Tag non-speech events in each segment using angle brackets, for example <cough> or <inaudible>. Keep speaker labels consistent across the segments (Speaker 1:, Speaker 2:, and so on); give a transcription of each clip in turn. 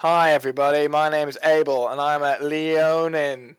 Speaker 1: Hi, everybody. My name is Abel, and I'm at Leonin.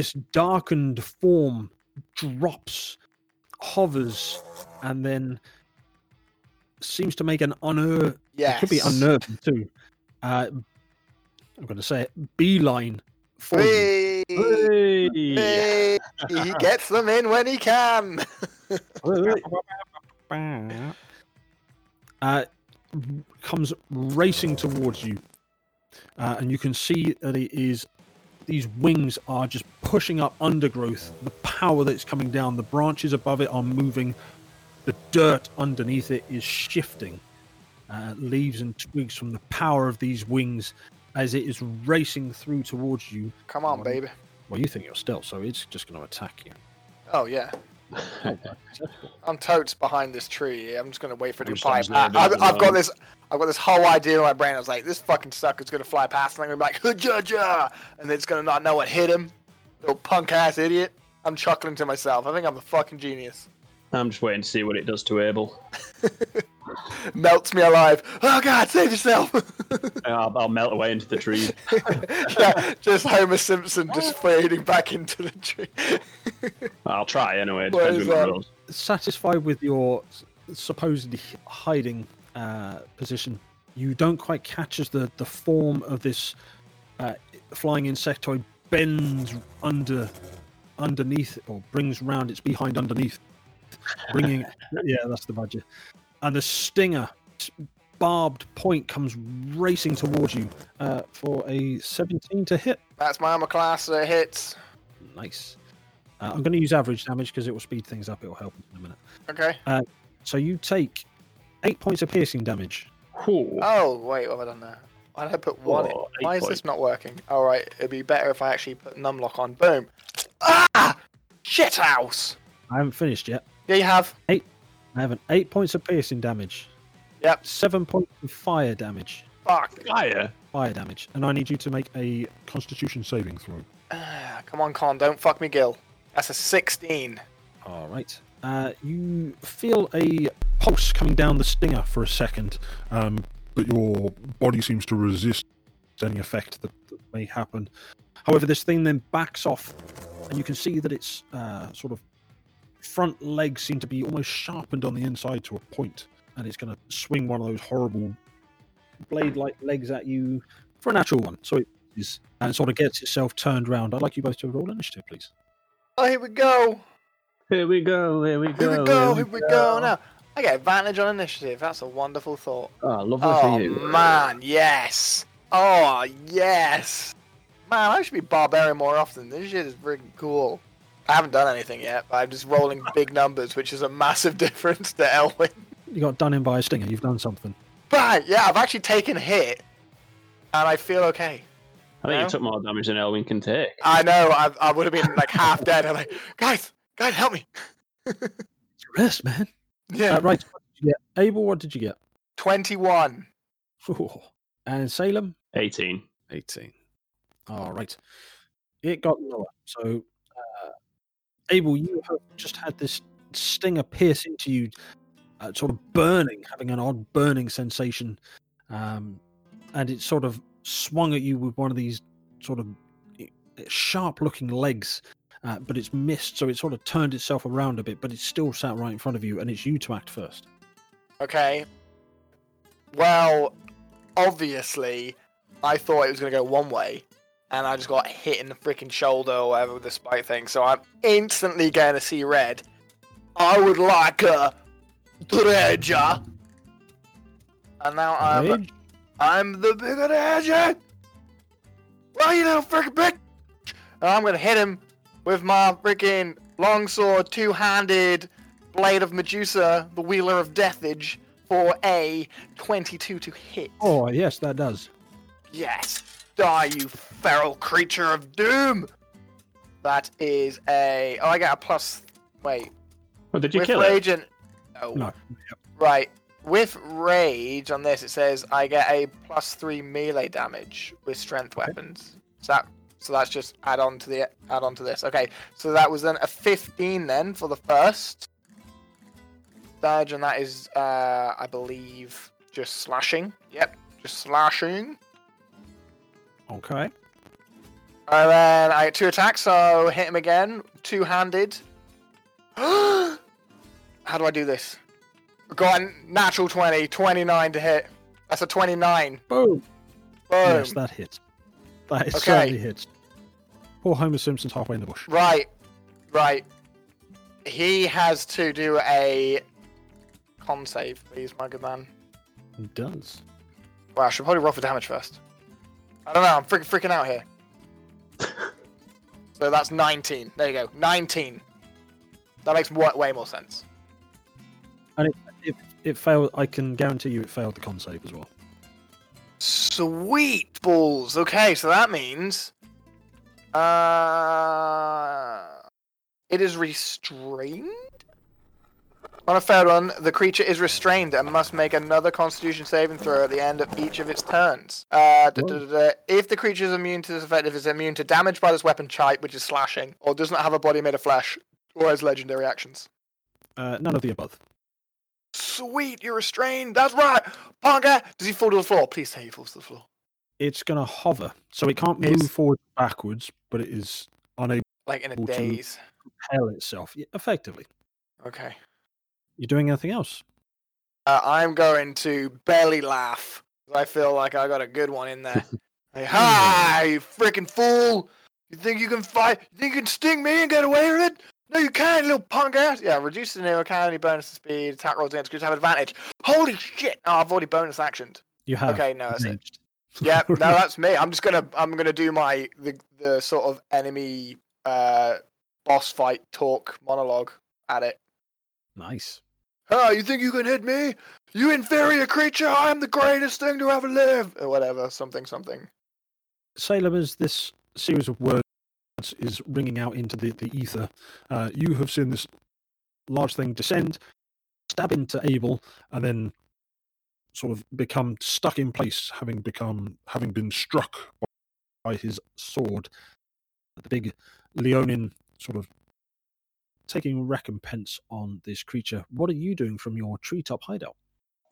Speaker 2: This darkened form drops, hovers, and then seems to make an.
Speaker 1: Yes.
Speaker 2: It could be unnerving too. Uh, I'm going to say it. Beeline for you.
Speaker 1: Whee!
Speaker 2: Hey!
Speaker 1: He gets them in when he can. <laughs>
Speaker 2: uh, comes racing towards you, uh, and you can see that it is these wings are just pushing up undergrowth. The power that's coming down, the branches above it are moving, the dirt underneath it is shifting. Uh, leaves and twigs from the power of these wings as it is racing through towards you.
Speaker 1: Come on, baby.
Speaker 2: Well, you think you're stealth, so it's just going to attack you.
Speaker 1: Oh yeah. I'm totes behind this tree. I'm just gonna wait for it
Speaker 3: I'm
Speaker 1: to fly
Speaker 3: just gonna
Speaker 1: past.
Speaker 3: do
Speaker 1: I've, got this. I've got this whole idea in my brain. I was like, this fucking sucker's gonna fly past, and I'm gonna be like, "Jaja," and it's gonna not know what hit him. Little punk ass idiot. I'm chuckling to myself. I think I'm a fucking genius.
Speaker 3: I'm just waiting to see what it does to Abel. <laughs>
Speaker 1: Melts me alive. Oh god, save yourself. <laughs>
Speaker 3: I'll, I'll melt away into the tree. <laughs>
Speaker 1: yeah, just Homer Simpson just fading back into the tree. <laughs>
Speaker 3: I'll try anyway. Depends
Speaker 1: is
Speaker 3: when it
Speaker 1: that?
Speaker 3: goes.
Speaker 2: satisfied with your supposedly hiding uh, position, you don't quite catch as the, the form of this uh, flying insectoid bends under underneath or brings round its behind underneath, bringing yeah, that's the budget, and the stinger barbed point comes racing towards you uh, for a 17 to hit.
Speaker 1: That's my armor class uh, hits.
Speaker 2: Nice. Uh, I'm going to use average damage because it will speed things up. It will help in a minute.
Speaker 1: Okay.
Speaker 2: So you take eight points of piercing damage.
Speaker 3: Whew.
Speaker 1: Oh wait, what have I done there? Why did I put one in?
Speaker 3: Oh, eight
Speaker 1: Why is this not working? All right, it'd be better if I actually put numlock on. Boom. Ah! Shit house.
Speaker 2: I haven't finished yet.
Speaker 1: Yeah, you have.
Speaker 2: I have an eight points of piercing damage.
Speaker 1: Yep.
Speaker 2: Seven points of fire damage.
Speaker 1: Fuck.
Speaker 3: Fire.
Speaker 2: Fire damage, and I need you to make a Constitution saving throw.
Speaker 1: Ah, Come on, Con, don't fuck me, Gil. That's a 16.
Speaker 2: All right. Uh, you feel a pulse coming down the stinger for a second, um, but your body seems to resist any effect that, that may happen. However, this thing then backs off, and you can see that its uh, sort of front legs seem to be almost sharpened on the inside to a point, and it's going to swing one of those horrible blade-like legs at you for a natural one. So it is, and sort of gets itself turned round. I'd like you both to roll initiative, please.
Speaker 1: Oh, here we go.
Speaker 3: Here we go. Here we go.
Speaker 1: Here we go. Here we go. Now, I get advantage on initiative. That's a wonderful thought.
Speaker 3: Ah, oh, lovely
Speaker 1: Oh,
Speaker 3: for you.
Speaker 1: man, yes. Oh, yes. Man, I should be barbarian more often. This shit is freaking cool. I haven't done anything yet, but I'm just rolling big numbers, which is a massive <laughs> difference to Elwin.
Speaker 2: You got done in by a stinger. You've done something.
Speaker 1: But yeah, I've actually taken a hit, and I feel okay.
Speaker 3: I think
Speaker 1: No?
Speaker 3: you took more damage than Elwin can take.
Speaker 1: I know I, I would have been like half dead. I'm like, guys, guys, help me.
Speaker 2: Rest, man.
Speaker 1: Yeah,
Speaker 2: Uh, right. What did you get? Abel, what did you get?
Speaker 1: 21.
Speaker 2: Ooh. And Salem?
Speaker 3: 18.
Speaker 2: 18. All right. It got lower. So, Abel, you have just had this stinger pierce into you, uh, sort of burning, having an odd burning sensation. Um, and it sort of swung at you with one of these sort of sharp looking legs. Uh, but it's missed, so it sort of turned itself around a bit, but it's still sat right in front of you, and it's you to act first.
Speaker 1: Okay. Well, obviously, I thought it was going to go one way, and I just got hit in the freaking shoulder or whatever with the spike thing, so I'm instantly going to see red. I would like a treasure. And now I'm
Speaker 2: Rage?
Speaker 1: I'm the bigger treasure. Well, you little freaking bitch. And I'm going to hit him with my freaking longsword, two-handed blade of Medusa, the Wheeler of Deathage, for a 22 to hit.
Speaker 2: Oh, yes, that does.
Speaker 1: Yes. Die, you feral creature of doom! That is a. Oh, I get a plus. Wait.
Speaker 3: Oh, did you
Speaker 1: with
Speaker 3: kill it?
Speaker 1: and. Oh.
Speaker 2: No.
Speaker 1: Right. With rage on this, it says I get a plus three melee damage with strength weapons. So that. So that's just add on to the add on to this. Okay, so that was then a 15 then for the first damage, and that is, uh, I believe, just slashing. Yep, just slashing.
Speaker 2: Okay.
Speaker 1: And then I get two attacks, so hit him again, two handed. <gasps> How do I do this? Got a natural 20, 29 to hit. That's a 29.
Speaker 2: Boom.
Speaker 1: Boom.
Speaker 2: Yes, that hits. That is
Speaker 1: Okay.
Speaker 2: certainly hits. Poor Homer Simpson's halfway in the bush.
Speaker 1: Right, right. He has to do a con save, please, my good man.
Speaker 2: He does.
Speaker 1: Wow, I should probably roll for damage first. I don't know, I'm freaking freaking out here. <laughs> so that's 19. There you go, 19. That makes wa- way more sense.
Speaker 2: And if it failed, I can guarantee you it failed the con save as well.
Speaker 1: Sweet balls. Okay, so that means uh it is restrained. On a failed one, the creature is restrained and must make another Constitution saving throw at the end of each of its turns. Uh, da- da- da- da. If the creature is immune to this effect, if it's immune to damage by this weapon type, which is slashing, or does not have a body made of flesh, or has legendary actions.
Speaker 2: Uh, none of the above.
Speaker 1: Sweet, you're restrained. That's right. Ponga, does he fall to the floor? Please say he falls to the floor.
Speaker 2: It's going to hover, so it can't move
Speaker 1: It's-
Speaker 2: forward backwards, but it is unable
Speaker 1: Like in a
Speaker 2: to-
Speaker 1: daze.
Speaker 2: propel itself. Yeah, effectively.
Speaker 1: Okay.
Speaker 2: You doing anything else?
Speaker 1: Uh, I'm going to belly laugh. I feel like I got a good one in there. <laughs> hey, hi, You freaking fool! You think you can fight? You think you can sting me and get away with it? No, you can't, little punk ass! Yeah, reduce the neo cannon, bonus to speed, attack rolls against creatures have advantage. Holy shit! Oh, I've already bonus actioned.
Speaker 2: You have.
Speaker 1: Okay, no, that's it. <laughs> Yeah, no, that's me. I'm just gonna, I'm gonna do my the the sort of enemy uh boss fight talk monologue at it.
Speaker 2: Nice.
Speaker 1: Ah, you think you can hit me? You inferior creature! I am the greatest thing to ever live! Or whatever, something, something.
Speaker 2: Salem, as this series of words is ringing out into the, the ether, uh, you have seen this large thing descend, stab into Abel, and then sort of become stuck in place, having become having been struck by his sword. The big Leonin sort of taking recompense on this creature. What are you doing from your treetop hideout?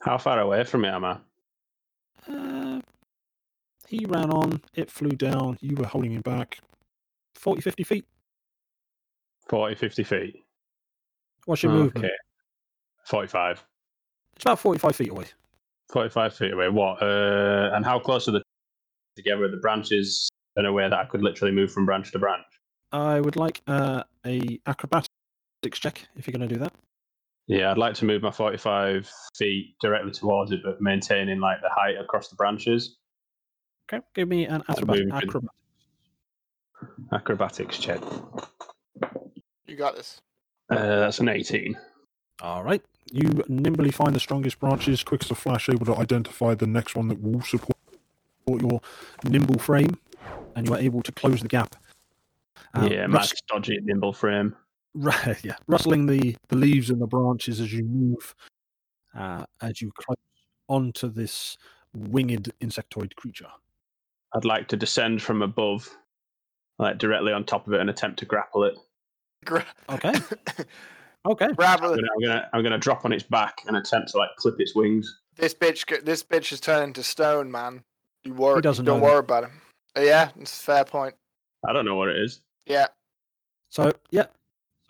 Speaker 3: How far away from it am I?
Speaker 2: Uh, he ran on, it flew down, you were holding him back 40, 50 feet.
Speaker 3: 40, 50 feet.
Speaker 2: What's your movement?
Speaker 3: Okay. 45.
Speaker 2: It's about 45 feet away.
Speaker 3: 45 feet away. What? Uh, and how close are the together are the branches in a way that I could literally move from branch to branch?
Speaker 2: I would like uh, a acrobatics check if you're going to do that.
Speaker 3: Yeah, I'd like to move my 45 feet directly towards it, but maintaining like the height across the branches.
Speaker 2: Okay, give me an
Speaker 3: That's
Speaker 2: acrobat-
Speaker 3: moving. Acrobatics check.
Speaker 1: You got this.
Speaker 3: Uh, that's an 18.
Speaker 2: All right. You nimbly find the strongest branches, quick as a flash, able to identify the next one that will support your nimble frame, and you are able to close the gap. Uh,
Speaker 3: yeah,
Speaker 2: rus-
Speaker 3: Max dodgy nimble frame.
Speaker 2: Right, <laughs> yeah, rustling the, the leaves and the branches as you move, uh, as you close onto this winged insectoid creature.
Speaker 3: I'd like to descend from above, like directly on top of it, and attempt to grapple it.
Speaker 1: Gra-
Speaker 2: Okay, <laughs> okay.
Speaker 1: Grapple
Speaker 3: I'm gonna, I'm gonna, I'm gonna drop on its back and attempt to like clip its wings.
Speaker 1: this bitch. g- This bitch has turned into stone, man. You worry.
Speaker 2: doesn't
Speaker 1: don't
Speaker 2: know that.
Speaker 1: worry about him. Uh, Yeah, it's a fair point.
Speaker 3: I don't know what it is.
Speaker 1: Yeah,
Speaker 2: So yeah,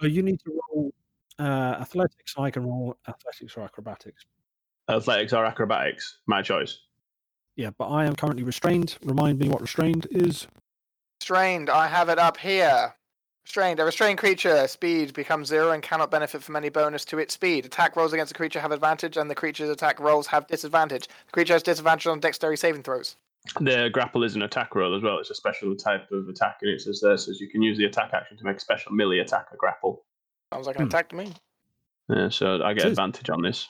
Speaker 2: so you need to roll uh, athletics. I can roll athletics or acrobatics.
Speaker 3: Athletics or acrobatics, my choice.
Speaker 2: Yeah, but I am currently restrained. Remind me what restrained is.
Speaker 1: restrained. I have it up here. Restrained. A restrained creature speed becomes zero and cannot benefit from any bonus to its speed. Attack rolls against the creature have advantage, and the creature's attack rolls have disadvantage. The creature has disadvantage on dexterity saving throws.
Speaker 3: The grapple is an attack roll as well. It's a special type of attack, and it says there says you can use the attack action to make a special melee attack or grapple.
Speaker 1: Sounds like an
Speaker 2: Hmm.
Speaker 1: attack to me.
Speaker 3: Yeah, so I get
Speaker 2: Jeez.
Speaker 3: advantage on this.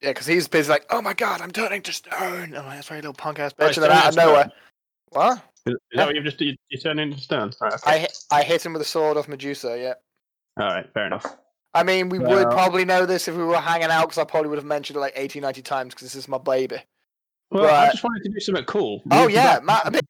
Speaker 1: Yeah, because he's busy like, oh my god, I'm turning to stone. I'm like, that's right, little punk ass
Speaker 3: Oh,
Speaker 1: bitch.
Speaker 3: he's
Speaker 1: And then out of
Speaker 3: to stone.
Speaker 1: nowhere, what?
Speaker 3: Is that what you've just you, you turned into stone? Right, okay.
Speaker 1: I hit, I hit him with a sword off Medusa. Yeah.
Speaker 3: All right, fair enough.
Speaker 1: I mean, we would
Speaker 3: Well-
Speaker 1: probably know this if we were hanging out because I probably would have mentioned it like 80, 90 times because this is my baby.
Speaker 3: Well, I just wanted to do something cool.
Speaker 1: Oh,
Speaker 3: You- you
Speaker 1: yeah,
Speaker 3: got-
Speaker 1: ma- I mean-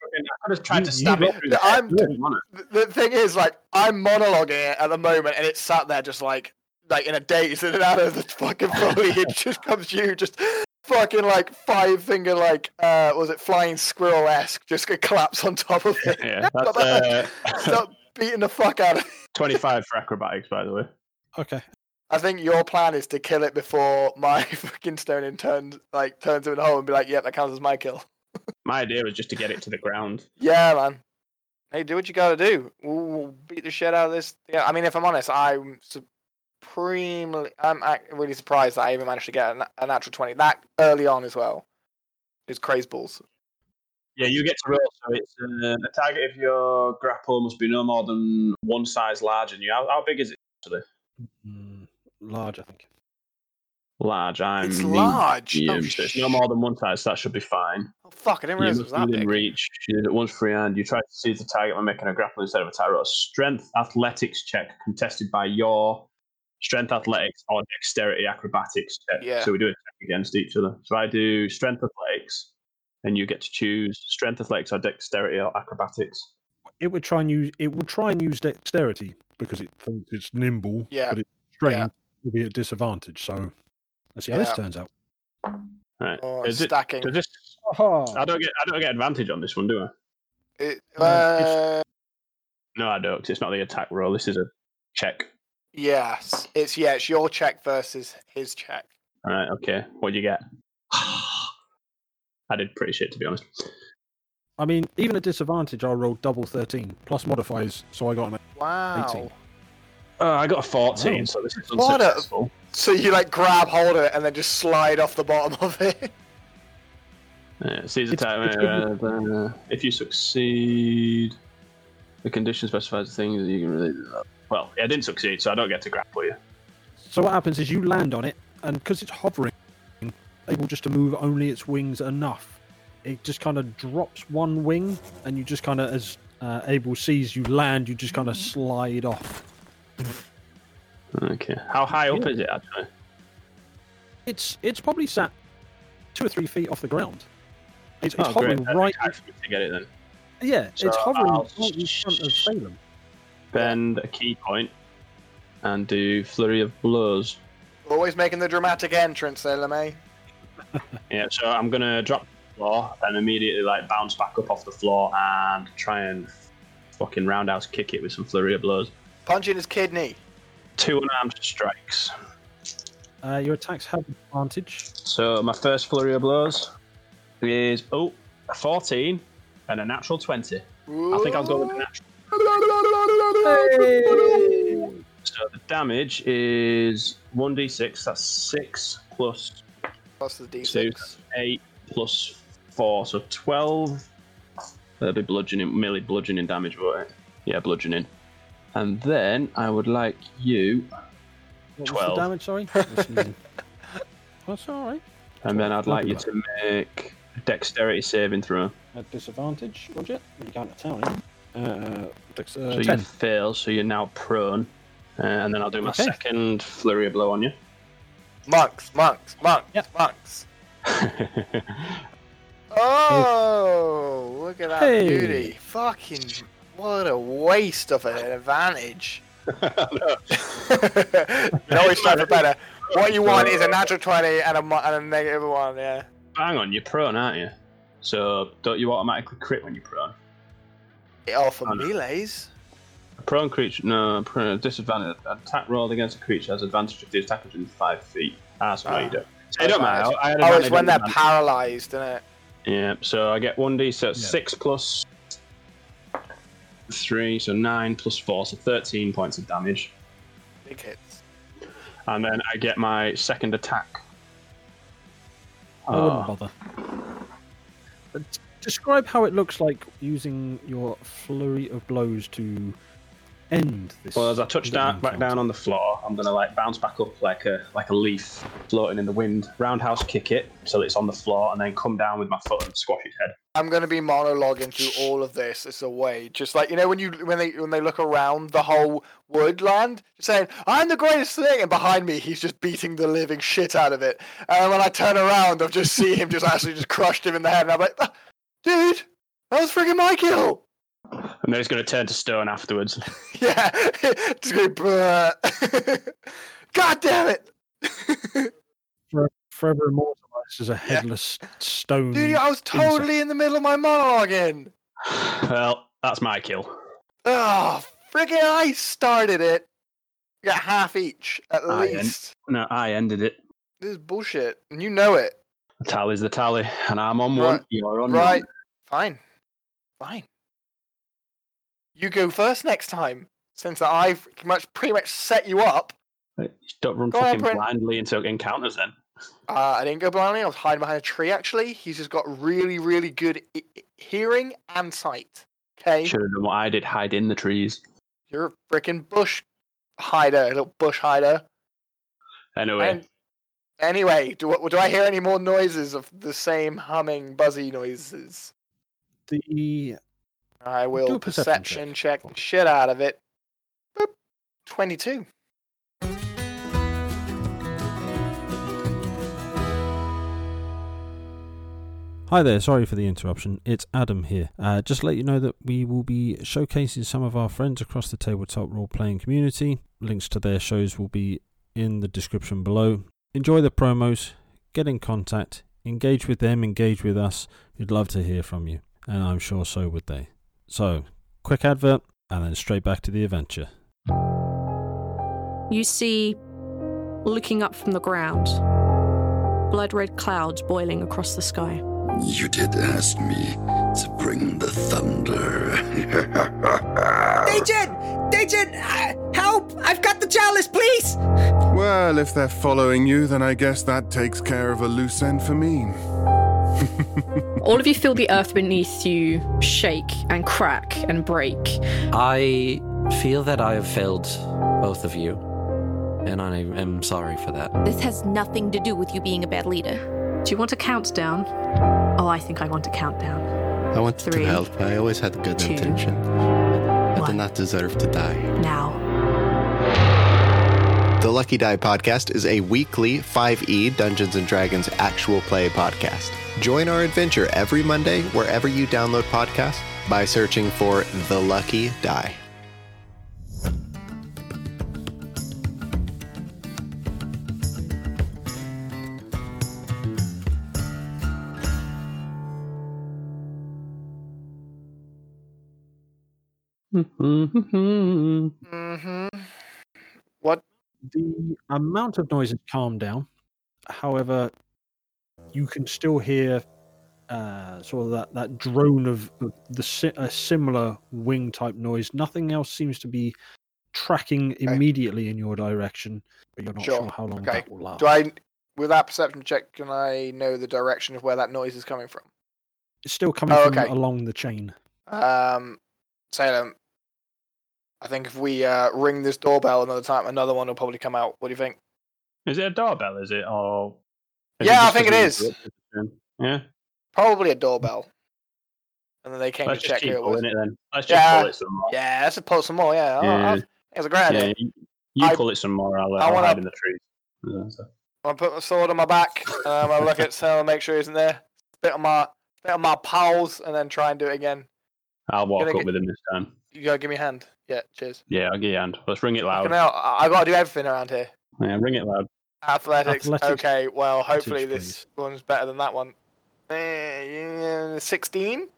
Speaker 3: I just tried
Speaker 2: You-
Speaker 3: to stab it through the
Speaker 1: I'm-
Speaker 3: head. You didn't want it.
Speaker 1: The, the thing is, like, I'm monologuing it at the moment and it's sat there just like, like in a daze and then out of the fucking foliage <laughs> just comes you just fucking like five finger like uh was it flying squirrel esque just gonna collapse on top of it.
Speaker 3: Yeah, that's <laughs> uh,
Speaker 1: Start beating the fuck out of <laughs> it.
Speaker 3: 25 for acrobatics, by the way.
Speaker 2: Okay.
Speaker 1: I think your plan is to kill it before my <laughs> fucking stoning turns like turns him in a hole and be like, yep, that counts as my kill. <laughs>
Speaker 3: My idea was just to get it to the ground.
Speaker 1: Yeah, man. Hey, do what you gotta do. We'll, we'll beat the shit out of this. Yeah, I mean, if I'm honest, I'm supremely, I'm really surprised that I even managed to get a, na- natural twenty that early on as well. It's crazy balls.
Speaker 3: Yeah, you get to roll. So it's uh, the target of your grapple must be no more than one size larger than you. How, how big is it? Actually?
Speaker 2: Mm, large, I think.
Speaker 3: Large. I'm
Speaker 1: It's large. Oh,
Speaker 3: so it's no more than one size. So that should be fine.
Speaker 1: oh, fuck! I didn't
Speaker 3: You
Speaker 1: realize it was that
Speaker 3: within
Speaker 1: big.
Speaker 3: reach. You did it once freehand. You try to seize the target by making a grapple instead of a tie roll. Strength athletics check contested by your strength athletics or dexterity acrobatics check.
Speaker 1: Yeah.
Speaker 3: So we do a check against each other. So I do strength athletics, and you get to choose strength athletics or dexterity or acrobatics.
Speaker 2: It would try and use it will try and use dexterity because it thinks it's nimble,
Speaker 1: Yeah,
Speaker 2: but its strength
Speaker 1: yeah.
Speaker 2: Will be at disadvantage. So let's see how this turns out.
Speaker 3: Right.
Speaker 1: Or
Speaker 3: Is it,
Speaker 1: stacking.
Speaker 3: does this,
Speaker 2: Aha!
Speaker 3: I don't get I don't get advantage on this one, do I?
Speaker 1: It,
Speaker 2: Uh,
Speaker 1: uh,
Speaker 3: No, I don't. 'cause it's not the attack roll. This is a check.
Speaker 1: yes, it's yeah, it's your check versus his check.
Speaker 3: All right. Okay. What do you get? <sighs> I did pretty shit to be honest.
Speaker 2: I mean, even at disadvantage, I rolled double thirteen plus modifiers, so I got an
Speaker 1: Wow.
Speaker 2: 18.
Speaker 3: Uh, I got a 14,
Speaker 2: Oh.
Speaker 3: so this is
Speaker 1: What a-
Speaker 3: unsuccessful.
Speaker 1: So you like grab hold of it and then just slide off the bottom of it.
Speaker 3: Yeah, seize
Speaker 2: It's-
Speaker 3: attack.
Speaker 2: it's
Speaker 3: uh, uh, if you succeed, the condition specifies the thing that you can really. Well, I didn't succeed, so I don't get to grapple you.
Speaker 2: So what happens is you land on it, and because it's hovering, able just to move only its wings enough, it just kind of drops one wing, and you just kind of, as uh, Abel sees you land, you just kind of slide off.
Speaker 3: Okay. How high up
Speaker 2: Yeah.
Speaker 3: is it actually?
Speaker 2: It's it's probably sat two or three feet off the ground. It's, it's
Speaker 3: Oh, great.
Speaker 2: hovering
Speaker 3: That'd be
Speaker 2: right.
Speaker 3: high for me to get it then.
Speaker 2: Yeah,
Speaker 3: So
Speaker 2: it's hovering
Speaker 3: I'll
Speaker 2: right in front of Salem.
Speaker 3: Spend a ki point and do flurry of blows.
Speaker 1: Always making the dramatic entrance there, LeMay. Eh? <laughs>
Speaker 3: Yeah, so I'm gonna drop the floor and immediately like bounce back up off the floor and try and fucking roundhouse kick it with some flurry of blows.
Speaker 1: Punching his kidney.
Speaker 3: Two unarmed strikes.
Speaker 2: Uh, your attacks have advantage.
Speaker 3: So my first flurry of blows is oh a 14 and a natural 20. I think I'll go with the natural. So the damage is 1d6. That's six plus
Speaker 1: Plus the
Speaker 3: two,
Speaker 1: d6.
Speaker 3: eight plus four, so 12. That'll be bludgeoning, merely bludgeoning damage, won't it? Yeah, bludgeoning. And then I would like you,
Speaker 2: What was
Speaker 3: 12.
Speaker 2: the damage? Sorry. <laughs> That's all right.
Speaker 3: and then I'd like you to make a dexterity saving throw.
Speaker 2: At disadvantage, Roger. You You can't tell him. Uh, dex- uh,
Speaker 3: So you fail, so you're now prone. Uh, and then I'll do my
Speaker 2: Okay.
Speaker 3: second flurry of blow on you.
Speaker 1: Monks, monks, monks,
Speaker 2: Yep.
Speaker 1: monks. <laughs> Oh, look at that
Speaker 2: Hey.
Speaker 1: beauty. Fucking, what a waste of an advantage. you always try for better. What you want is a natural 20 and a, and a negative 1, yeah.
Speaker 3: Hang on, you're prone, aren't you? So don't you automatically crit when you're prone?
Speaker 1: Oh, for
Speaker 3: no.
Speaker 1: melees?
Speaker 3: A prone creature, no, prone, disadvantage. Attack rolled against a creature has advantage if the attacker is within five feet. So no, you
Speaker 1: Ah.
Speaker 3: don't. So it don't matter. I had
Speaker 1: Oh, it's when they're paralyzed, isn't it?
Speaker 3: Yeah, so I get 1d, so
Speaker 2: yeah.
Speaker 3: 6 plus 3, so 9 plus 4, so 13 points of damage.
Speaker 1: Big hits.
Speaker 3: And then I get my second attack.
Speaker 2: I wouldn't
Speaker 3: Ah,
Speaker 2: bother. But describe how it looks like using your flurry of blows to end this.
Speaker 3: Well, as I touch
Speaker 2: little
Speaker 3: down, back down on the floor, I'm gonna like bounce back up like a like a leaf floating in the wind. Roundhouse kick it so it's on the floor, and then come down with my foot and squash its head.
Speaker 1: I'm gonna be monologuing through all of this as a way, just like you know when you when they when they look around the whole woodland, saying I'm the greatest thing, and behind me he's just beating the living shit out of it. And when I turn around, I've just see him just actually just crushed him in the head, and I'm like, "Ah, dude, that was freaking my kill.
Speaker 3: And then it's gonna turn to stone afterwards. <laughs>
Speaker 1: Yeah, <laughs> just going, "Bruh." <laughs> God damn it.
Speaker 2: For- forever immortalized as a headless stone.
Speaker 1: Dude, I was totally in the middle of my monologuing. <sighs>
Speaker 3: well, that's my kill.
Speaker 1: Oh, freaking I started it. You got half each, at
Speaker 3: I end-
Speaker 1: least.
Speaker 3: No, I ended it.
Speaker 1: This is bullshit, and you know it.
Speaker 3: The tally's the tally, and I'm on
Speaker 1: Right.
Speaker 3: one. You're on
Speaker 1: Right.
Speaker 3: one.
Speaker 1: Fine. Fine. You go first next time, since I've pretty much, pretty much set you up.
Speaker 3: Don't run
Speaker 1: Go
Speaker 3: fucking
Speaker 1: Brent.
Speaker 3: blindly into encounters then.
Speaker 1: Uh, I didn't go blindly. I was hiding behind a tree, actually. He's just got really, really good I- I- hearing and sight. Okay?
Speaker 3: Should have done what I did, hide in the trees.
Speaker 1: You're a freaking bush hider, a little bush hider.
Speaker 3: Anyway,
Speaker 1: And anyway, do, I- do I hear any more noises of the same humming, buzzy noises?
Speaker 2: The
Speaker 1: I will
Speaker 2: perception
Speaker 1: perception
Speaker 2: check.
Speaker 1: check the shit out of it. Boop. 22.
Speaker 4: Hi there, sorry for the interruption. It's Adam here. Uh, just to let you know that we will be showcasing some of our friends across the tabletop role playing community. Links to their shows will be in the description below. Enjoy the promos, get in contact, engage with them, engage with us. We'd love to hear from you, and I'm sure so would they. So, quick advert, and then straight back to the adventure.
Speaker 5: You see, looking up from the ground, blood red clouds boiling across the sky.
Speaker 6: You did ask me to bring the thunder. <laughs>
Speaker 7: Agent! Agent! uh, Help! I've got the chalice, please!
Speaker 8: Well, if they're following you, then I guess that takes care of a loose end for me. <laughs>
Speaker 5: All of you feel the earth beneath you shake and crack and break.
Speaker 9: I feel that I have failed both of you, and I am sorry for that.
Speaker 10: This has nothing to do with you being a bad leader.
Speaker 5: Do you want a countdown? Oh, I think I want a countdown.
Speaker 6: I wanted
Speaker 5: Three,
Speaker 6: to help. I always had good
Speaker 5: two,
Speaker 6: intention. I
Speaker 5: one.
Speaker 6: did not deserve to die.
Speaker 5: Now.
Speaker 11: The Lucky Die podcast is a weekly 5e Dungeons and Dragons actual play podcast. Join our adventure every Monday wherever you download podcasts by searching for The Lucky Die.
Speaker 1: Mm-hmm. What?
Speaker 2: the amount of noise has calmed down. However, you can still hear uh, sort of that, that drone of, of the si- a similar wing type noise. Nothing else seems to be tracking immediately in your direction, but you're not
Speaker 1: Sure.
Speaker 2: sure how long
Speaker 1: Okay.
Speaker 2: that will last.
Speaker 1: Do I, with that perception check, can I know the direction of where that noise is coming from?
Speaker 2: It's still coming
Speaker 1: Oh,
Speaker 2: from
Speaker 1: okay.
Speaker 2: along the chain.
Speaker 1: Um, Salem, I think if we uh, ring this doorbell another time, another one will probably come out. What do you think?
Speaker 3: is it a doorbell? Is it or? Is
Speaker 1: Yeah, I think it
Speaker 3: is. we
Speaker 1: is.
Speaker 3: interrupted them? Yeah,
Speaker 1: Probably a doorbell. And then they came
Speaker 3: let's
Speaker 1: to check
Speaker 3: keep
Speaker 1: who it was.
Speaker 3: it then. Let's just
Speaker 1: Yeah.
Speaker 3: pull it some more.
Speaker 1: Yeah, let's just pull some more. Yeah, I-
Speaker 3: Yeah.
Speaker 1: I think it's a great
Speaker 3: Yeah,
Speaker 1: idea.
Speaker 3: you, you
Speaker 1: I-
Speaker 3: pull it some more. I'll,
Speaker 1: I
Speaker 3: I'll
Speaker 1: wanna-
Speaker 3: hide in the trees. Yeah, so.
Speaker 1: I'm gonna put my sword on my back. Um, I'll look at Salem, make sure he isn't there. Spit on my, spit on my pals, and then try and do it again.
Speaker 3: I'll walk up
Speaker 1: get-
Speaker 3: with him this time.
Speaker 1: You gotta give me a hand. Yeah, cheers.
Speaker 3: Yeah, I'll give you a hand. Let's ring it loud.
Speaker 1: Fucking I, I gotta do everything around here.
Speaker 3: Yeah, ring it loud.
Speaker 1: Athletics.
Speaker 2: Athletics.
Speaker 1: Okay, well, hopefully
Speaker 2: Athletics,
Speaker 1: this one's better than that one. Eh, 16?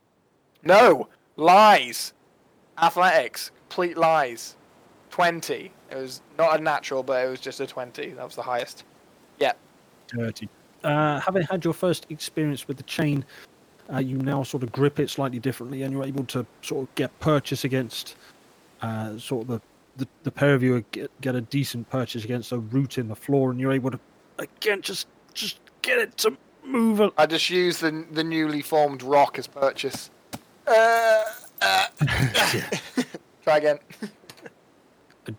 Speaker 1: No, lies. Athletics, complete lies. 20. It was not a natural, but it was just a 20. That was the highest. Yeah.
Speaker 2: Dirty. Uh, having had your first experience with the chain, uh, you now sort of grip it slightly differently, and you're able to sort of get purchase against uh, sort of the, the the pair of you get, get a decent purchase against a root in the floor, and you're able to again just just get it to move. A,
Speaker 1: I just use the the newly formed rock as purchase. Uh, uh, <laughs> try again.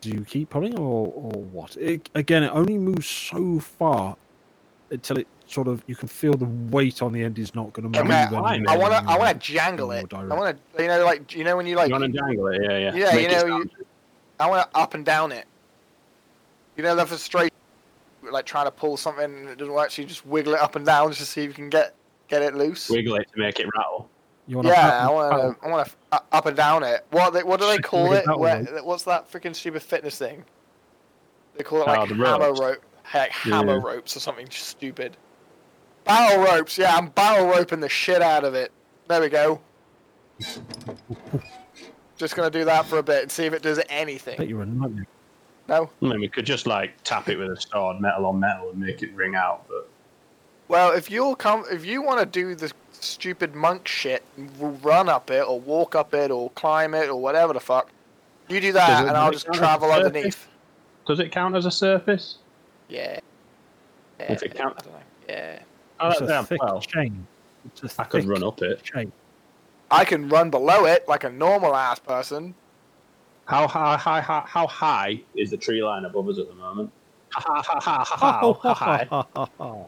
Speaker 2: do you keep pulling or, or what? It, again, it only moves so far until it sort of you can feel the weight on the end is not going to move.
Speaker 1: Okay,
Speaker 2: any
Speaker 1: I want to. I want to jangle
Speaker 2: more
Speaker 1: it. I want to. You know, like you know when you like.
Speaker 3: You want to jangle it? Yeah, yeah.
Speaker 1: Yeah,
Speaker 3: Make
Speaker 1: you know, you, I want to up and down it. You know, the frustration, like trying to pull something and it doesn't work, so you just wiggle it up and down just to see if you can get get it loose.
Speaker 3: wiggle it to make it rattle.
Speaker 2: You want
Speaker 1: Yeah, I want to. I want to up and down it. What they, what do they call it? Where, what's that freaking stupid fitness thing? They call it
Speaker 3: Oh,
Speaker 1: like
Speaker 3: the
Speaker 1: hammer
Speaker 3: ropes.
Speaker 1: rope, like hammer
Speaker 3: Yeah.
Speaker 1: ropes or something stupid. Battle ropes. Yeah, I'm battle roping the shit out of it. There we go. <laughs> Just gonna do that for a bit and see if it does anything.
Speaker 2: bet
Speaker 1: anything.
Speaker 2: you're a nightmare.
Speaker 1: No.
Speaker 3: I mean, we could just like tap it with a sword, metal on metal, and make it ring out. But
Speaker 1: Well, if you'll come, if you want to do the stupid monk shit, r- run up it or walk up it or climb it or whatever the fuck, you do that,
Speaker 3: it
Speaker 1: and I'll
Speaker 3: make
Speaker 1: just
Speaker 3: sense?
Speaker 1: travel
Speaker 3: Surface?
Speaker 1: underneath.
Speaker 3: does it count as a surface?
Speaker 1: Yeah.
Speaker 3: If it
Speaker 1: Yeah,
Speaker 3: count-
Speaker 1: I don't know. Yeah.
Speaker 3: Oh,
Speaker 2: It's
Speaker 3: that's
Speaker 2: a
Speaker 3: damn
Speaker 2: thick
Speaker 3: well.
Speaker 2: chain. It's a
Speaker 3: I could
Speaker 2: thick
Speaker 3: run up it.
Speaker 2: chain.
Speaker 1: I can run below it like a normal ass person.
Speaker 3: How high, high, high, how high is the tree line above us at the moment? Ha ha ha ha ha ha ha high.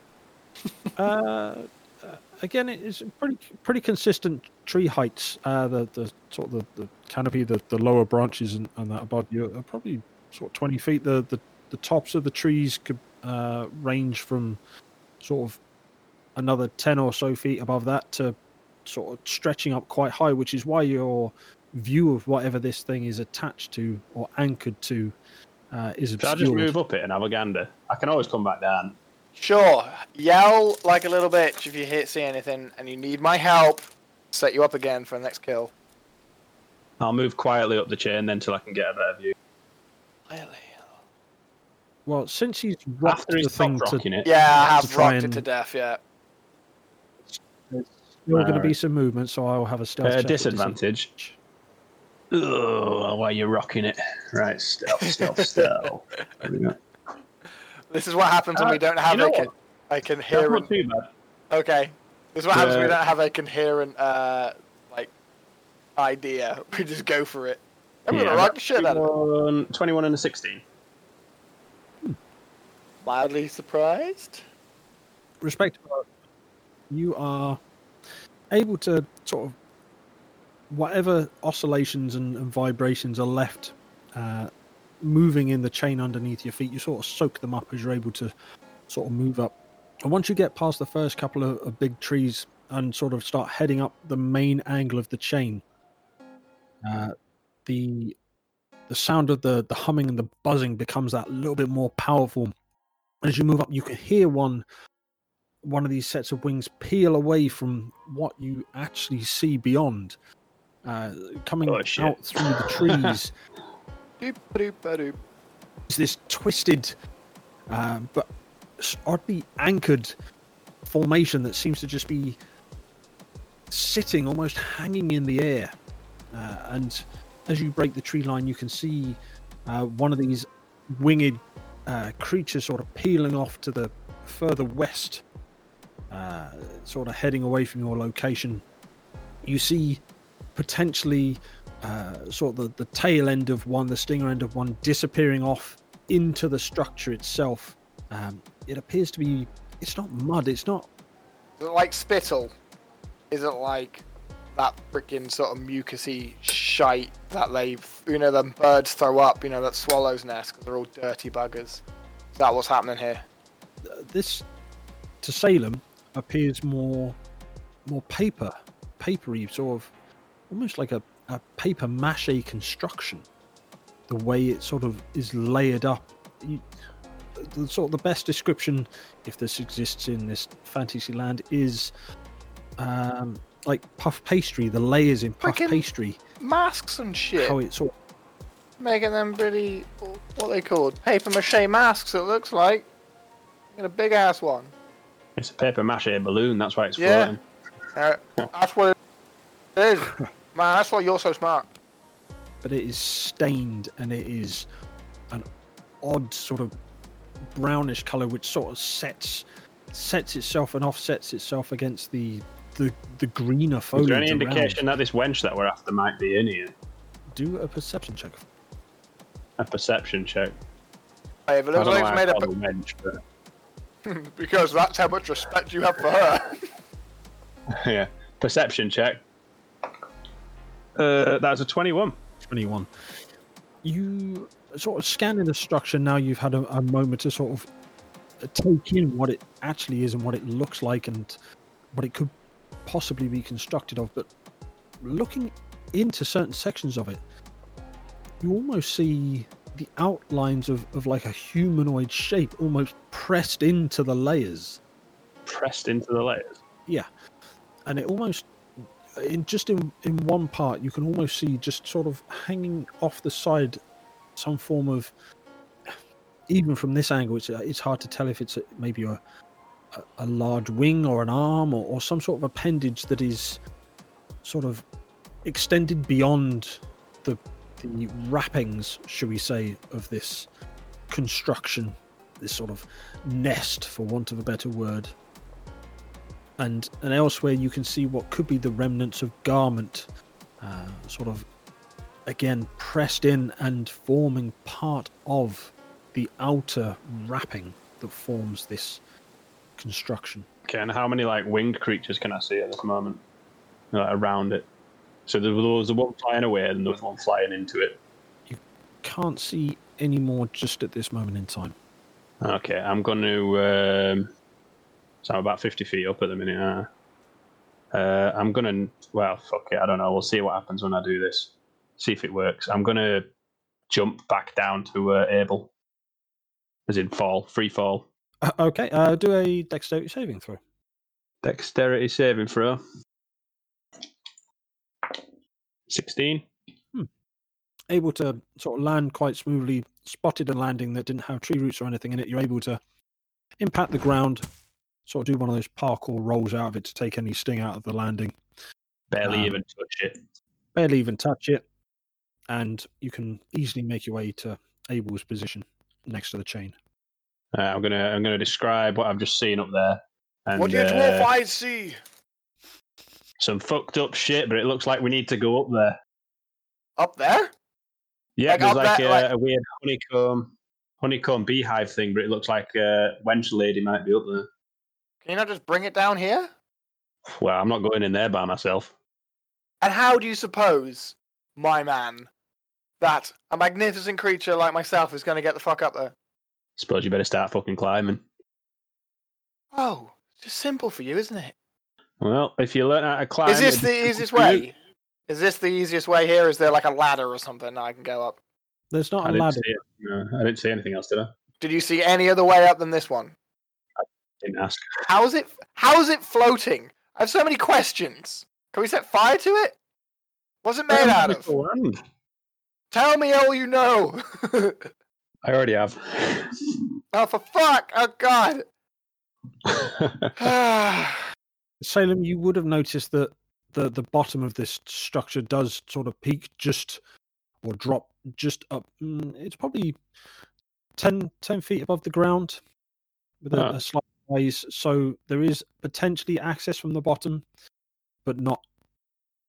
Speaker 3: <laughs>
Speaker 2: uh, uh, again, it's pretty pretty consistent tree heights. Uh, the the sort of the, the canopy, the, the lower branches and, and that above you are probably sort of twenty feet. The the, the tops of the trees could uh, range from sort of another ten or so feet above that to sort of stretching up quite high, which is why your view of whatever this thing is attached to or anchored to uh, is
Speaker 3: Should I just move up it and have a gander? I can always come back down.
Speaker 1: Sure. Yell like a little bitch if you hit see anything and you need my help. Set you up again for the next kill.
Speaker 3: I'll move quietly up the chain then till I can get a better view.
Speaker 2: Well, since he's rocked
Speaker 3: After he's
Speaker 2: the thing
Speaker 3: top
Speaker 2: to,
Speaker 3: it.
Speaker 1: Yeah, I
Speaker 2: to
Speaker 1: have
Speaker 2: try
Speaker 1: rocked it to death. Yeah.
Speaker 2: there's still going to be some movement, so I will have a stealth
Speaker 3: Uh,
Speaker 2: check
Speaker 3: disadvantage. Ugh, why you're you rocking it? Right, stealth, stealth, <laughs> stealth. There we go.
Speaker 1: This is what happens when
Speaker 3: Uh,
Speaker 1: we don't have
Speaker 3: you know
Speaker 1: a, con-
Speaker 3: what?
Speaker 1: a
Speaker 3: That's
Speaker 1: coherent.
Speaker 3: not too bad.
Speaker 1: Okay. This is what happens when we
Speaker 3: Uh,
Speaker 1: don't have a coherent uh like idea. <laughs> We just go for it. I'm
Speaker 3: Yeah,
Speaker 1: gonna rock the shit out of it.
Speaker 3: 21, 21 and a 16.
Speaker 1: Mildly surprised.
Speaker 2: respectable, you are able to sort of whatever oscillations and, and vibrations are left uh, moving in the chain underneath your feet, you sort of soak them up as you're able to sort of move up. And once you get past the first couple of, of big trees and sort of start heading up the main angle of the chain, uh, the the sound of the the humming and the buzzing becomes that little bit more powerful. As you move up, you can hear one one of these sets of wings peel away from what you actually see beyond, uh, coming
Speaker 3: Oh,
Speaker 2: out through the trees. <laughs>
Speaker 1: Doop-a-doop-a-doop.
Speaker 2: this twisted, uh, but oddly anchored formation that seems to just be sitting, almost hanging in the air. Uh, and as you break the tree line, you can see uh, one of these winged uh, creatures sort of peeling off to the further west, uh, sort of heading away from your location. You see potentially uh, sort of the, the tail end of one, the stinger end of one, disappearing off into the structure itself. Um, it appears to be. It's not mud. It's not.
Speaker 1: Is it like spittle? Is it like that freaking sort of mucusy shite that they, you know, the birds throw up, you know, that swallows nest because they're all dirty buggers? Is that what's happening here?
Speaker 2: This to Salem appears more, more paper, papery, sort of, almost like a, a paper mache construction. The way it sort of is layered up. You, the sort of the best description, if this exists in this fantasy land, is um, like puff pastry. The layers in puff
Speaker 1: Frickin'
Speaker 2: pastry.
Speaker 1: Masks and shit.
Speaker 2: How it's sort
Speaker 1: Making them pretty, what are they called? Paper mache masks, it looks like. Get a big ass one.
Speaker 3: It's a paper mache balloon, that's why it's
Speaker 1: Yeah.
Speaker 3: floating.
Speaker 1: Uh, that's what it is. Man, that's why you're so smart.
Speaker 2: but it is stained and it is an odd sort of brownish color which sort of sets sets itself and offsets itself against the the, the greener
Speaker 3: Is
Speaker 2: foliage
Speaker 3: there any
Speaker 2: around.
Speaker 3: indication that this wench that we're after might be in here?
Speaker 2: do a perception check
Speaker 3: A perception check.
Speaker 1: Hey, if it
Speaker 3: I
Speaker 1: looks
Speaker 3: don't
Speaker 1: like
Speaker 3: know why
Speaker 1: made up
Speaker 3: called her wench, but <laughs>
Speaker 1: because that's how much respect you have for her. <laughs>
Speaker 3: yeah. Perception check. Uh, that's a 21.
Speaker 2: 21. You sort of scanning the structure now, you've had a, a moment to sort of take in what it actually is and what it looks like and what it could possibly be constructed of. But looking into certain sections of it, you almost see the outlines of, of like a humanoid shape almost pressed into the layers.
Speaker 3: Pressed into the layers.
Speaker 2: Yeah, and it almost in just in in one part you can almost see just sort of hanging off the side some form of even from this angle it's uh, it's hard to tell if it's a, maybe a a- a large wing or an arm or, or some sort of appendage that is sort of extended beyond the the wrappings should we say of this construction this sort of nest for want of a better word and and elsewhere you can see what could be the remnants of garment, uh, sort of again pressed in and forming part of the outer wrapping that forms this construction.
Speaker 3: Okay, and how many like winged creatures can I see at this moment? Like, around it. So there was the one flying away, and there was one flying into it.
Speaker 2: You can't see any more just at this moment in time.
Speaker 3: Okay, I'm going to. Um, so I'm about 50 feet up at the minute. Uh, uh, I'm going to. Well, fuck it. I don't know. We'll see what happens when I do this. See if it works. I'm going to jump back down to uh, Abel. As in fall, free fall.
Speaker 2: Uh, okay, uh, do a dexterity saving throw.
Speaker 3: Dexterity saving throw. 16.
Speaker 2: Able to sort of land quite smoothly. Spotted a landing that didn't have tree roots or anything in it. You're able to impact the ground, sort of do one of those parkour rolls out of it to take any sting out of the landing.
Speaker 3: Barely
Speaker 2: Um,
Speaker 3: even touch it.
Speaker 2: barely even touch it, and you can easily make your way to Abel's position next to the chain.
Speaker 3: Uh, I'm gonna I'm gonna describe what I've just seen up there. And,
Speaker 1: what do your
Speaker 3: uh,
Speaker 1: dwarf eyes see?
Speaker 3: Some fucked up shit, but it looks like we need to go up there.
Speaker 1: Up there?
Speaker 3: Yeah,
Speaker 1: Like
Speaker 3: there's like,
Speaker 1: there,
Speaker 3: a,
Speaker 1: like-
Speaker 3: a weird honeycomb honeycomb beehive thing, but it looks like a wench lady might be up there.
Speaker 1: Can you not just bring it down here?
Speaker 3: Well, I'm not going in there by myself.
Speaker 1: And how do you suppose, my man, that a magnificent creature like myself is going to get the fuck up there?
Speaker 3: Suppose you better start fucking climbing.
Speaker 1: Oh, it's just simple for you, isn't it?
Speaker 3: Well, if you learn how to climb,
Speaker 1: is this the easiest
Speaker 3: simple you.
Speaker 1: way? Is this the easiest way here? Is there like a ladder or something I can go up?
Speaker 2: There's not
Speaker 3: I
Speaker 2: a
Speaker 3: didn't,
Speaker 2: ladder.
Speaker 3: see. No, I didn't see anything else, did I?
Speaker 1: Did you see any other way up than this one?
Speaker 3: Didn't ask.
Speaker 1: How is it? How is it floating? I have so many questions. Can we set fire to it? What's it made um, out of?
Speaker 3: Land.
Speaker 1: Tell me all you know. <laughs>
Speaker 3: I already have.
Speaker 1: oh, for fuck! Oh god. <laughs> <sighs> <sighs> <sighs>
Speaker 2: Salem, you would have noticed that the the bottom of this structure does sort of peak just or drop just up. mm, It's probably 10, 10 feet above the ground with a,
Speaker 3: Ah.
Speaker 2: a slight rise. So there is potentially access from the bottom, but not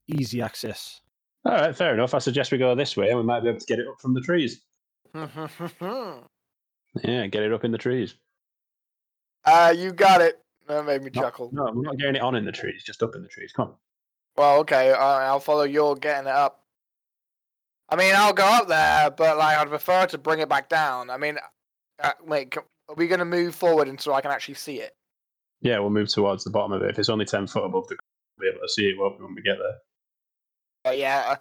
Speaker 2: easy access.
Speaker 3: All right, fair enough. I suggest we go this way, and we might be able to get it up from the trees.
Speaker 1: uh, <laughs>
Speaker 3: Yeah, get it up in the trees.
Speaker 1: you got it. That made me
Speaker 3: No,
Speaker 1: chuckle.
Speaker 3: No, we're not getting it on in the trees, just up in the trees. Come on.
Speaker 1: Well, okay, I'll follow your getting it up. I mean, I'll go up there, but like, I'd prefer to bring it back down. I mean, uh, wait, c- are we going to move forward until I can actually see it?
Speaker 3: Yeah, we'll move towards the bottom of it. If it's only 10 foot above the ground, we'll be able to see it won't we, when we get there.
Speaker 1: But yeah, uh,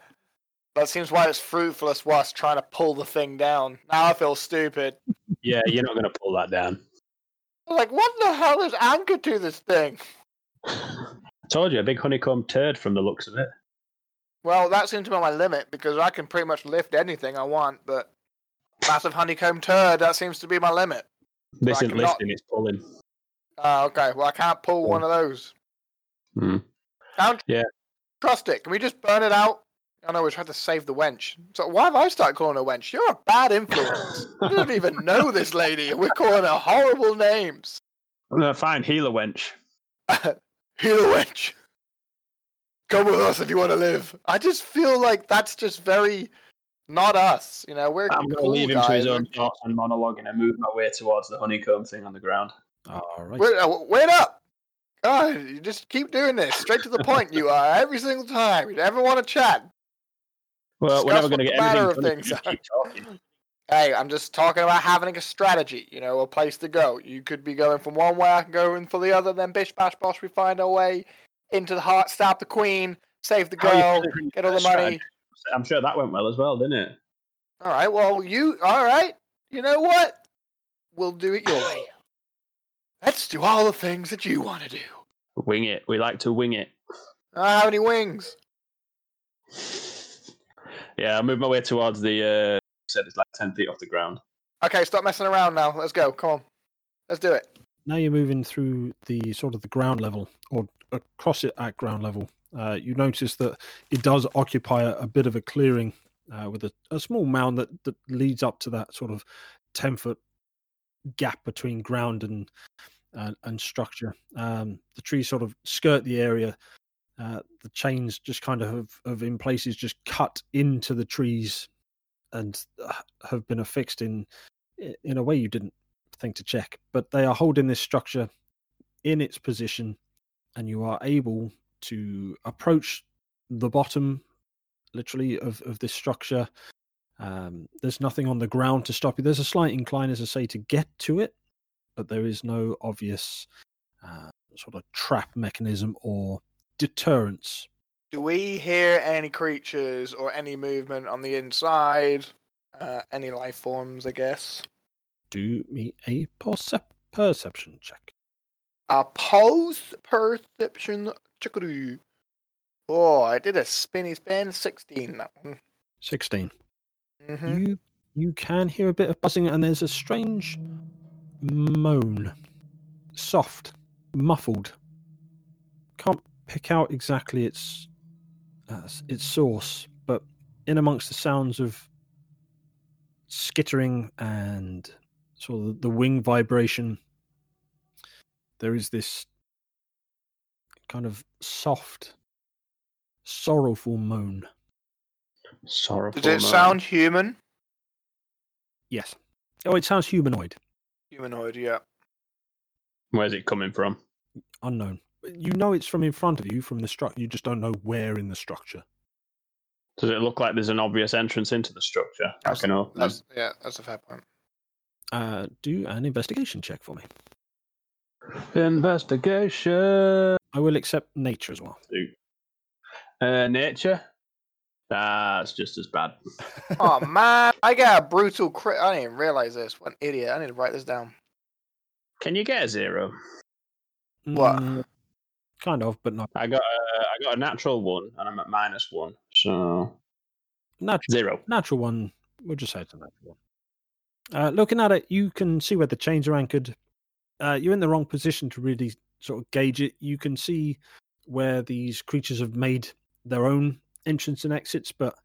Speaker 1: that seems why it's fruitless was trying to pull the thing down. Now I feel stupid. <laughs>
Speaker 3: Yeah, you're not going to pull that down.
Speaker 1: Like, what the hell is anchored to this thing?
Speaker 3: I told you, a big honeycomb turd from the looks of it.
Speaker 1: Well, that seems to be my limit because I can pretty much lift anything I want, but massive honeycomb turd, that seems to be my limit.
Speaker 3: This isn't
Speaker 1: cannot-
Speaker 3: lifting, it's pulling.
Speaker 1: Oh, okay. Well, I can't pull one of those.
Speaker 3: Hmm. Yeah.
Speaker 1: trust it. Can we just burn it out? I know we tried to save the wench. So why have I started calling her wench? You're a bad influence. I don't even know this lady, we're calling her horrible names.
Speaker 3: No, fine, healer wench. <laughs>
Speaker 1: Healer wench. Come with us if you want to live. I just feel like that's just very not us. You know, we're
Speaker 3: I'm going to leave him
Speaker 1: guys.
Speaker 3: to his own thoughts and monologue and I move my way towards the honeycomb thing on the ground.
Speaker 4: All right.
Speaker 1: Wait, uh, wait up! God, you just keep doing this. Straight to the point. You are every single time. You never want to chat.
Speaker 3: Well, we're never going to get
Speaker 1: matter
Speaker 3: anything
Speaker 1: of things
Speaker 3: you just
Speaker 1: are.
Speaker 3: keep talking. <laughs>
Speaker 1: Hey, I'm just talking about having a strategy. You know, a place to go. You could be going from one way, I can go in for the other. Then bish bash bosh, we find our way into the heart, stab the queen, save the girl, get all the money.
Speaker 3: I'm sure that went well as well, didn't it?
Speaker 1: All right. Well, you. All right. You know what? We'll do it your way. Let's do all the things that you want to do.
Speaker 3: Wing it. We like to wing it.
Speaker 1: I don't have any wings.
Speaker 3: Yeah, I move my way towards the. Uh, said it's like ten feet off the ground.
Speaker 1: Okay, stop messing around now. Let's go. Come on. Let's do it.
Speaker 2: now you're moving through the sort of the ground level or across it at ground level. Uh, you notice that it does occupy a, a bit of a clearing uh, with a, a small mound that, that leads up to that sort of 10 foot gap between ground and uh, and structure. Um, the trees sort of skirt the area. Uh, the chains just kind of have, have in places just cut into the trees and uh, have been affixed in in a way you didn't think to check. But they are holding this structure in its position, and you are able to approach the bottom, literally, of, of this structure. Um, there's nothing on the ground to stop you. There's a slight incline, as I say, to get to it, but there is no obvious uh, sort of trap mechanism or deterrence.
Speaker 1: Do we hear any creatures or any movement on the inside? Uh, any life forms, I guess.
Speaker 2: Do me a percep- perception check.
Speaker 1: A pose perception chickaroo. Oh, I did a spinny spin. 16 that one.
Speaker 2: 16.
Speaker 1: Mm-hmm.
Speaker 2: You you can hear a bit of buzzing, and there's a strange moan, soft, muffled. Can't pick out exactly its uh, its source, but in amongst the sounds of skittering and sort of the wing vibration, there is this kind of soft, sorrowful moan.
Speaker 3: Sorrowful.
Speaker 1: Does it
Speaker 3: moan.
Speaker 1: sound human?
Speaker 2: Yes. Oh, it sounds humanoid.
Speaker 1: Humanoid, yeah.
Speaker 3: Where's it coming from?
Speaker 2: unknown. You know it's from in front of you, from the structure. You just don't know where in the structure.
Speaker 3: Does it look like there's an obvious entrance into the structure? I can open.
Speaker 1: That's, yeah, that's a fair point.
Speaker 2: Uh, do an investigation check for me.
Speaker 3: Investigation.
Speaker 2: I will accept nature as well.
Speaker 3: Uh, nature. That's just as bad. <laughs>
Speaker 1: oh man, I got a brutal crit. I didn't even realize this. What an idiot! I need to write this down.
Speaker 3: Can you get a zero?
Speaker 1: What?
Speaker 2: Mm, kind of, but not.
Speaker 3: I got a, I got a natural one, and I'm at minus one, so
Speaker 2: Natural,
Speaker 3: zero.
Speaker 2: natural one. We'll just say it's a natural one. Uh, looking at it, you can see where the chains are anchored. Uh, you're in the wrong position to really sort of gauge it. You can see where these creatures have made their own entrance and exits, but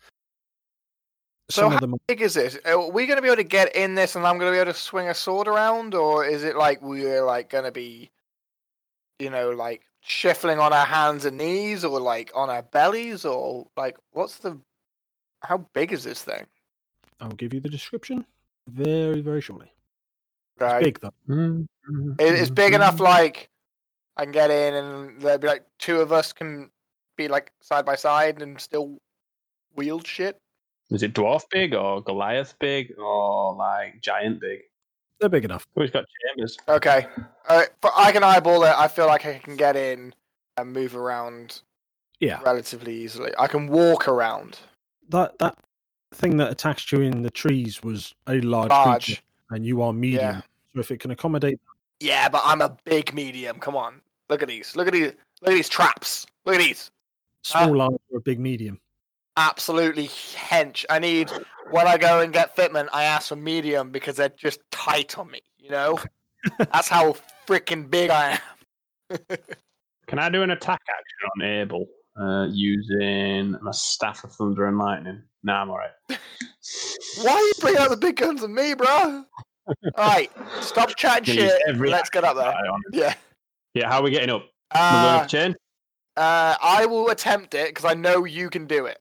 Speaker 1: So
Speaker 2: some
Speaker 1: how
Speaker 2: of them
Speaker 1: big is this? Are we going to be able to get in this, and I'm going to be able to swing a sword around, or is it like we're like going to be, you know, like shuffling on our hands and knees, or like on our bellies, or like what's the? How big is this thing?
Speaker 2: I'll give you the description very, very shortly.
Speaker 1: Right.
Speaker 2: It's big though.
Speaker 1: It- It's big enough, like I can get in, and there'd be like two of us can be like side by side and still wield shit.
Speaker 3: Is it dwarf big or Goliath big or like giant big?
Speaker 2: They're big enough.
Speaker 3: He's got chambers.
Speaker 1: Okay, uh, but I can eyeball it. I feel like I can get in and move around
Speaker 2: Yeah.
Speaker 1: relatively easily. I can walk around.
Speaker 2: That that thing that attacked you in the trees was a large,
Speaker 1: Large.
Speaker 2: creature, and you are medium.
Speaker 1: Yeah.
Speaker 2: So if it can accommodate,
Speaker 1: Yeah, but I'm a big medium. Come on, look at these. Look at these. Look at these traps. Look at these.
Speaker 2: small arms or a big medium.
Speaker 1: Absolutely hench. I need when I go and get fitment. I ask for medium because they're just tight on me. You know, <laughs> that's how freaking big I am.
Speaker 3: Can I do an attack action on Abel uh, using my staff of thunder and lightning? Nah, I'm alright.
Speaker 1: Why are you bringing out the big guns on me, bro? <laughs> All right, stop chatting shit. Let's get up there.
Speaker 3: action on it.
Speaker 1: Yeah.
Speaker 3: Yeah, how are we getting up?
Speaker 1: Uh,
Speaker 3: chain.
Speaker 1: uh, I will attempt it because I know you can do it.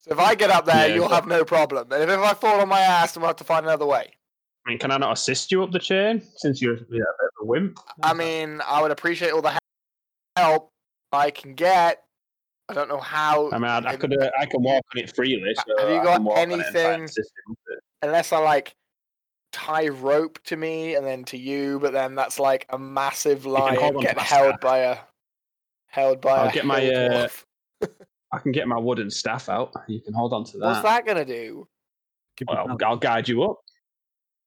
Speaker 1: So if I get up there,
Speaker 3: Yeah,
Speaker 1: you'll
Speaker 3: but-
Speaker 1: have no problem. And if, if I fall on my ass, then we'll have to find another way.
Speaker 3: I mean, can I not assist you up the chain since you're yeah, a bit of a wimp?
Speaker 1: I mean, I would appreciate all the help I can get. I don't know how.
Speaker 3: I mean, I, I could uh, I can walk on it freely. So
Speaker 1: Have you got
Speaker 3: can walk on it and try and
Speaker 1: anything- unless I like tie rope to me and then to you, but then that's like a massive
Speaker 3: hold
Speaker 1: lion
Speaker 3: on to
Speaker 1: getting held by a held by
Speaker 3: I'll
Speaker 1: a
Speaker 3: get my, uh. <laughs> I can get my wooden staff out. You can hold on to that.
Speaker 1: What's that gonna do?
Speaker 2: Give me
Speaker 3: Well. I'll guide you up.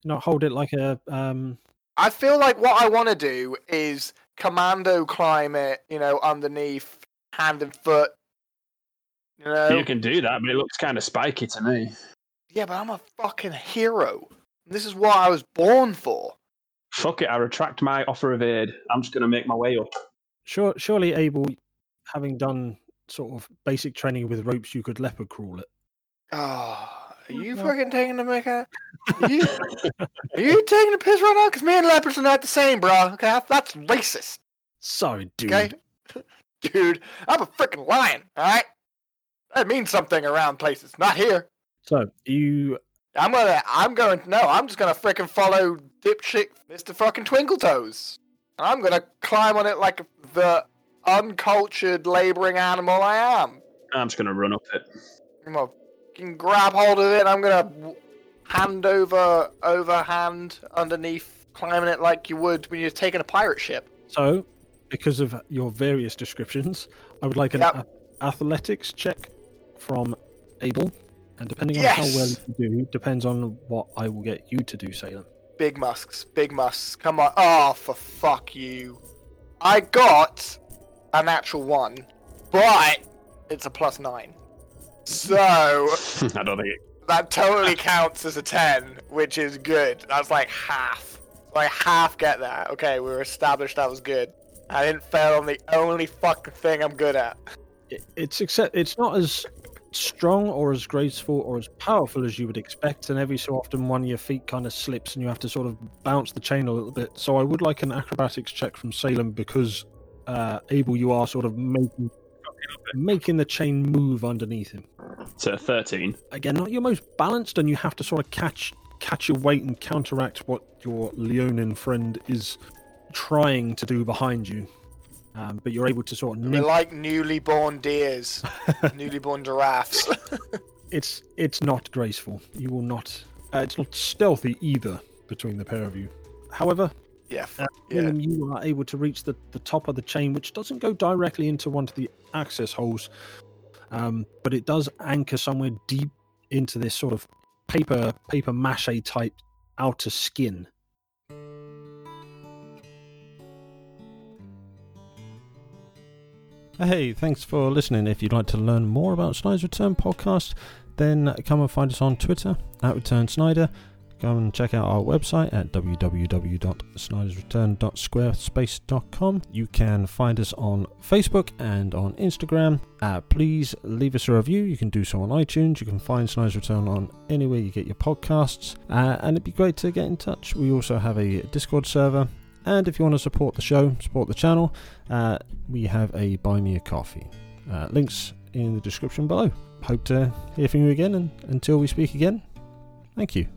Speaker 2: Not hold it like a um.
Speaker 1: I feel like what I want to do is commando climb it, you know, underneath, hand and foot. You know,
Speaker 3: You can do that, but it looks kind of spiky to me.
Speaker 1: yeah, but I'm a fucking hero. This is what I was born for.
Speaker 3: Fuck it, I retract my offer of aid. I'm just going to make my way up.
Speaker 2: Sure, surely Abel, having done sort of basic training with ropes, you could leopard crawl it.
Speaker 1: Ah, oh, are you fucking taking the mic out? Are you, are you taking the piss right now? Because me and leopards are not the same, bro. Okay, that's racist.
Speaker 2: Sorry, dude.
Speaker 1: Okay, <laughs> dude, I'm a freaking lion. All right, that means something around places, not here.
Speaker 2: So you
Speaker 1: I'm gonna, I'm going. To no, I'm just gonna freaking follow dipshit Mister fucking Twinkle Toes. I'm gonna climb on it like the uncultured laboring animal I am.
Speaker 3: I'm just going to run up it.
Speaker 1: I'm gonna fucking grab hold of it. I'm gonna hand over, overhand underneath, climbing it like you would when you're taking a pirate ship.
Speaker 2: so because of your various descriptions, I would like an
Speaker 1: Yep.
Speaker 2: a- athletics check from Abel, and depending on how well you do, depends on what I will get you to do, Salem.
Speaker 1: Big musks, big musks. Come on. Oh, for fuck you. I got a natural one, but it's a plus nine. So <laughs>
Speaker 3: I don't think it.
Speaker 1: that totally counts as a 10, which is good. That's like half. So I half get that. Okay, we were established that was good. I didn't fail on the only fucking thing I'm good at.
Speaker 2: It's accept, It's not as strong or as graceful or as powerful as you would expect, and every so often one of your feet kind of slips, and you have to sort of bounce the chain a little bit. So I would like an acrobatics check from Salem because uh, Abel, you are sort of making making the chain move underneath him.
Speaker 3: So 13.
Speaker 2: Again, not your most balanced, and you have to sort of catch catch your weight and counteract what your Leonin friend is trying to do behind you. Um, but you're able to sort of
Speaker 1: We're
Speaker 2: nip
Speaker 1: like newly born deers, <laughs> newly born giraffes. <laughs>
Speaker 2: it's it's not graceful. You will not. Uh, it's not stealthy either between the pair of you. However,
Speaker 1: yeah,
Speaker 2: uh,
Speaker 1: yeah.
Speaker 2: Willem, you are able to reach the, the top of the chain, which doesn't go directly into one of the access holes, um, but it does anchor somewhere deep into this sort of paper paper mache type outer skin.
Speaker 4: Hey, thanks for listening. If you'd like to learn more about Snyder's Return podcast, then come and find us on Twitter at Return Snyder. Go and check out our website at www.snydersreturn.squarespace.com. You can find us on Facebook and on Instagram. Uh, please leave us a review. You can do so on iTunes. You can find Snyder's Return on anywhere you get your podcasts. Uh, and it'd be great to get in touch. We also have a Discord server. And if you want to support the show, support the channel, uh, we have a Buy Me a Coffee. Uh, links in the description below. Hope to hear from you again, and until we speak again, thank you.